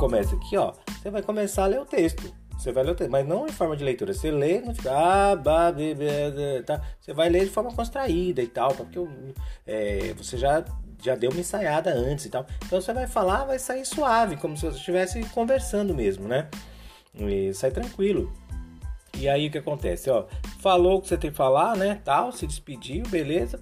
começa aqui, ó, você vai começar a ler o texto. Você vai ler o texto, mas não em forma de leitura. Você lê, não fica, ah, bah, bê, bê, tá. Você vai ler de forma contraída e tal, porque é, você já, já deu uma ensaiada antes e tal. Então você vai falar, vai sair suave, como se você estivesse conversando mesmo, né? E sai tranquilo. E aí o que acontece? Ó, falou o que você tem que falar, né? Tal, se despediu, beleza